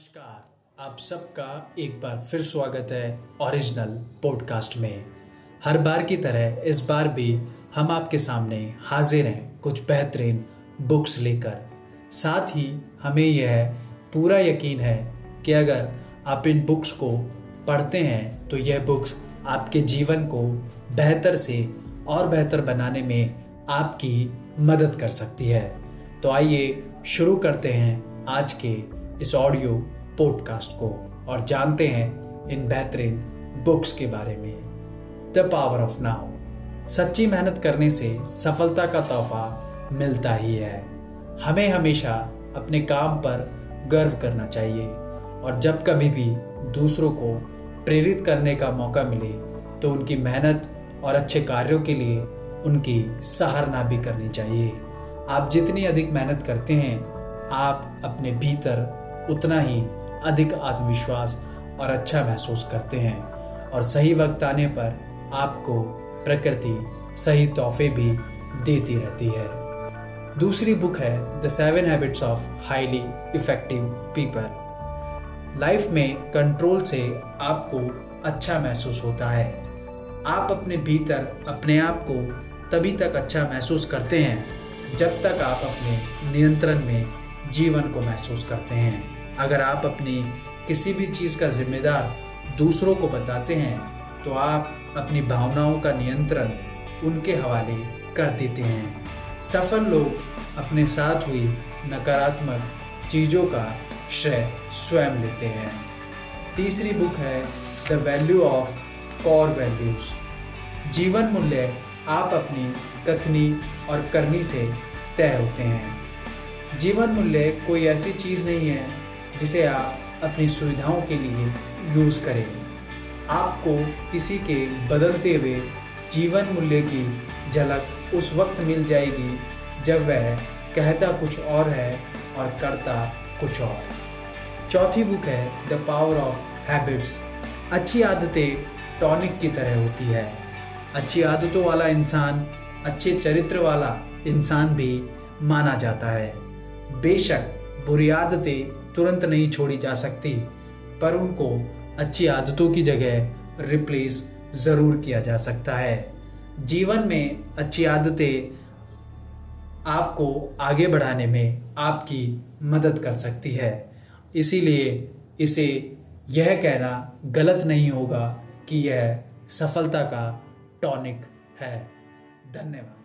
नमस्कार। आप सबका एक बार फिर स्वागत है ओरिजिनल पॉडकास्ट में। हर बार की तरह इस बार भी हम आपके सामने हाजिर हैं कुछ बेहतरीन बुक्स लेकर। साथ ही हमें यह पूरा यकीन है कि अगर आप इन बुक्स को पढ़ते हैं तो यह बुक्स आपके जीवन को बेहतर से और बेहतर बनाने में आपकी मदद कर सकती है। तो आइए शुरू करते हैं आज के इस ऑडियो पॉडकास्ट को और जानते हैं इन बेहतरीन बुक्स के बारे में। द पावर ऑफ़ नाउ सच्ची मेहनत करने से सफलता का तोहफा मिलता ही है। हमें हमेशा अपने काम पर गर्व करना चाहिए और जब कभी भी दूसरों को प्रेरित करने का मौका मिले तो उनकी मेहनत और अच्छे कार्यों के लिए उनकी सराहना भी करनी चाहिए। आप जितनी अधिक मेहनत करते हैं, आप अपने भीतर उतना ही अधिक आत्मविश्वास और अच्छा महसूस करते हैं। और सही वक्त आने पर आपको प्रकृति सही तोहफे भी देती रहती है। दूसरी बुक है the seven habits of highly effective people life में कंट्रोल से आपको अच्छा महसूस होता है। आप अपने भीतर अपने आप को तभी तक अच्छा महसूस करते हैं, जब तक आप अपने नियंत्रण में जीवन को महसूस करते हैं। अगर आप अपनी किसी भी चीज़ का जिम्मेदार दूसरों को बताते हैं तो आप अपनी भावनाओं का नियंत्रण उनके हवाले कर देते हैं। सफल लोग अपने साथ हुई नकारात्मक चीज़ों का श्रेय स्वयं लेते हैं। तीसरी बुक है the value of core values जीवन मूल्य आप अपनी कथनी और करनी से तय होते हैं। जीवन मूल्य कोई ऐसी चीज़ नहीं है जिसे आप अपनी सुविधाओं के लिए यूज़ करें आपको किसी के बदलते हुए जीवन मूल्य की झलक उस वक्त मिल जाएगी जब वह कहता कुछ और है और करता कुछ और। चौथी बुक है द पावर ऑफ़ हैबिट्स अच्छी आदतें टॉनिक की तरह होती है। अच्छी आदतों वाला इंसान, अच्छे चरित्र वाला इंसान भी माना जाता है। बेशक बुरी आदतें तुरंत नहीं छोड़ी जा सकती, पर उनको अच्छी आदतों की जगह रिप्लेस ज़रूर किया जा सकता है। जीवन में अच्छी आदतें आपको आगे बढ़ाने में आपकी मदद कर सकती है। इसीलिए इसे यह कहना गलत नहीं होगा कि यह सफलता का टॉनिक है। धन्यवाद।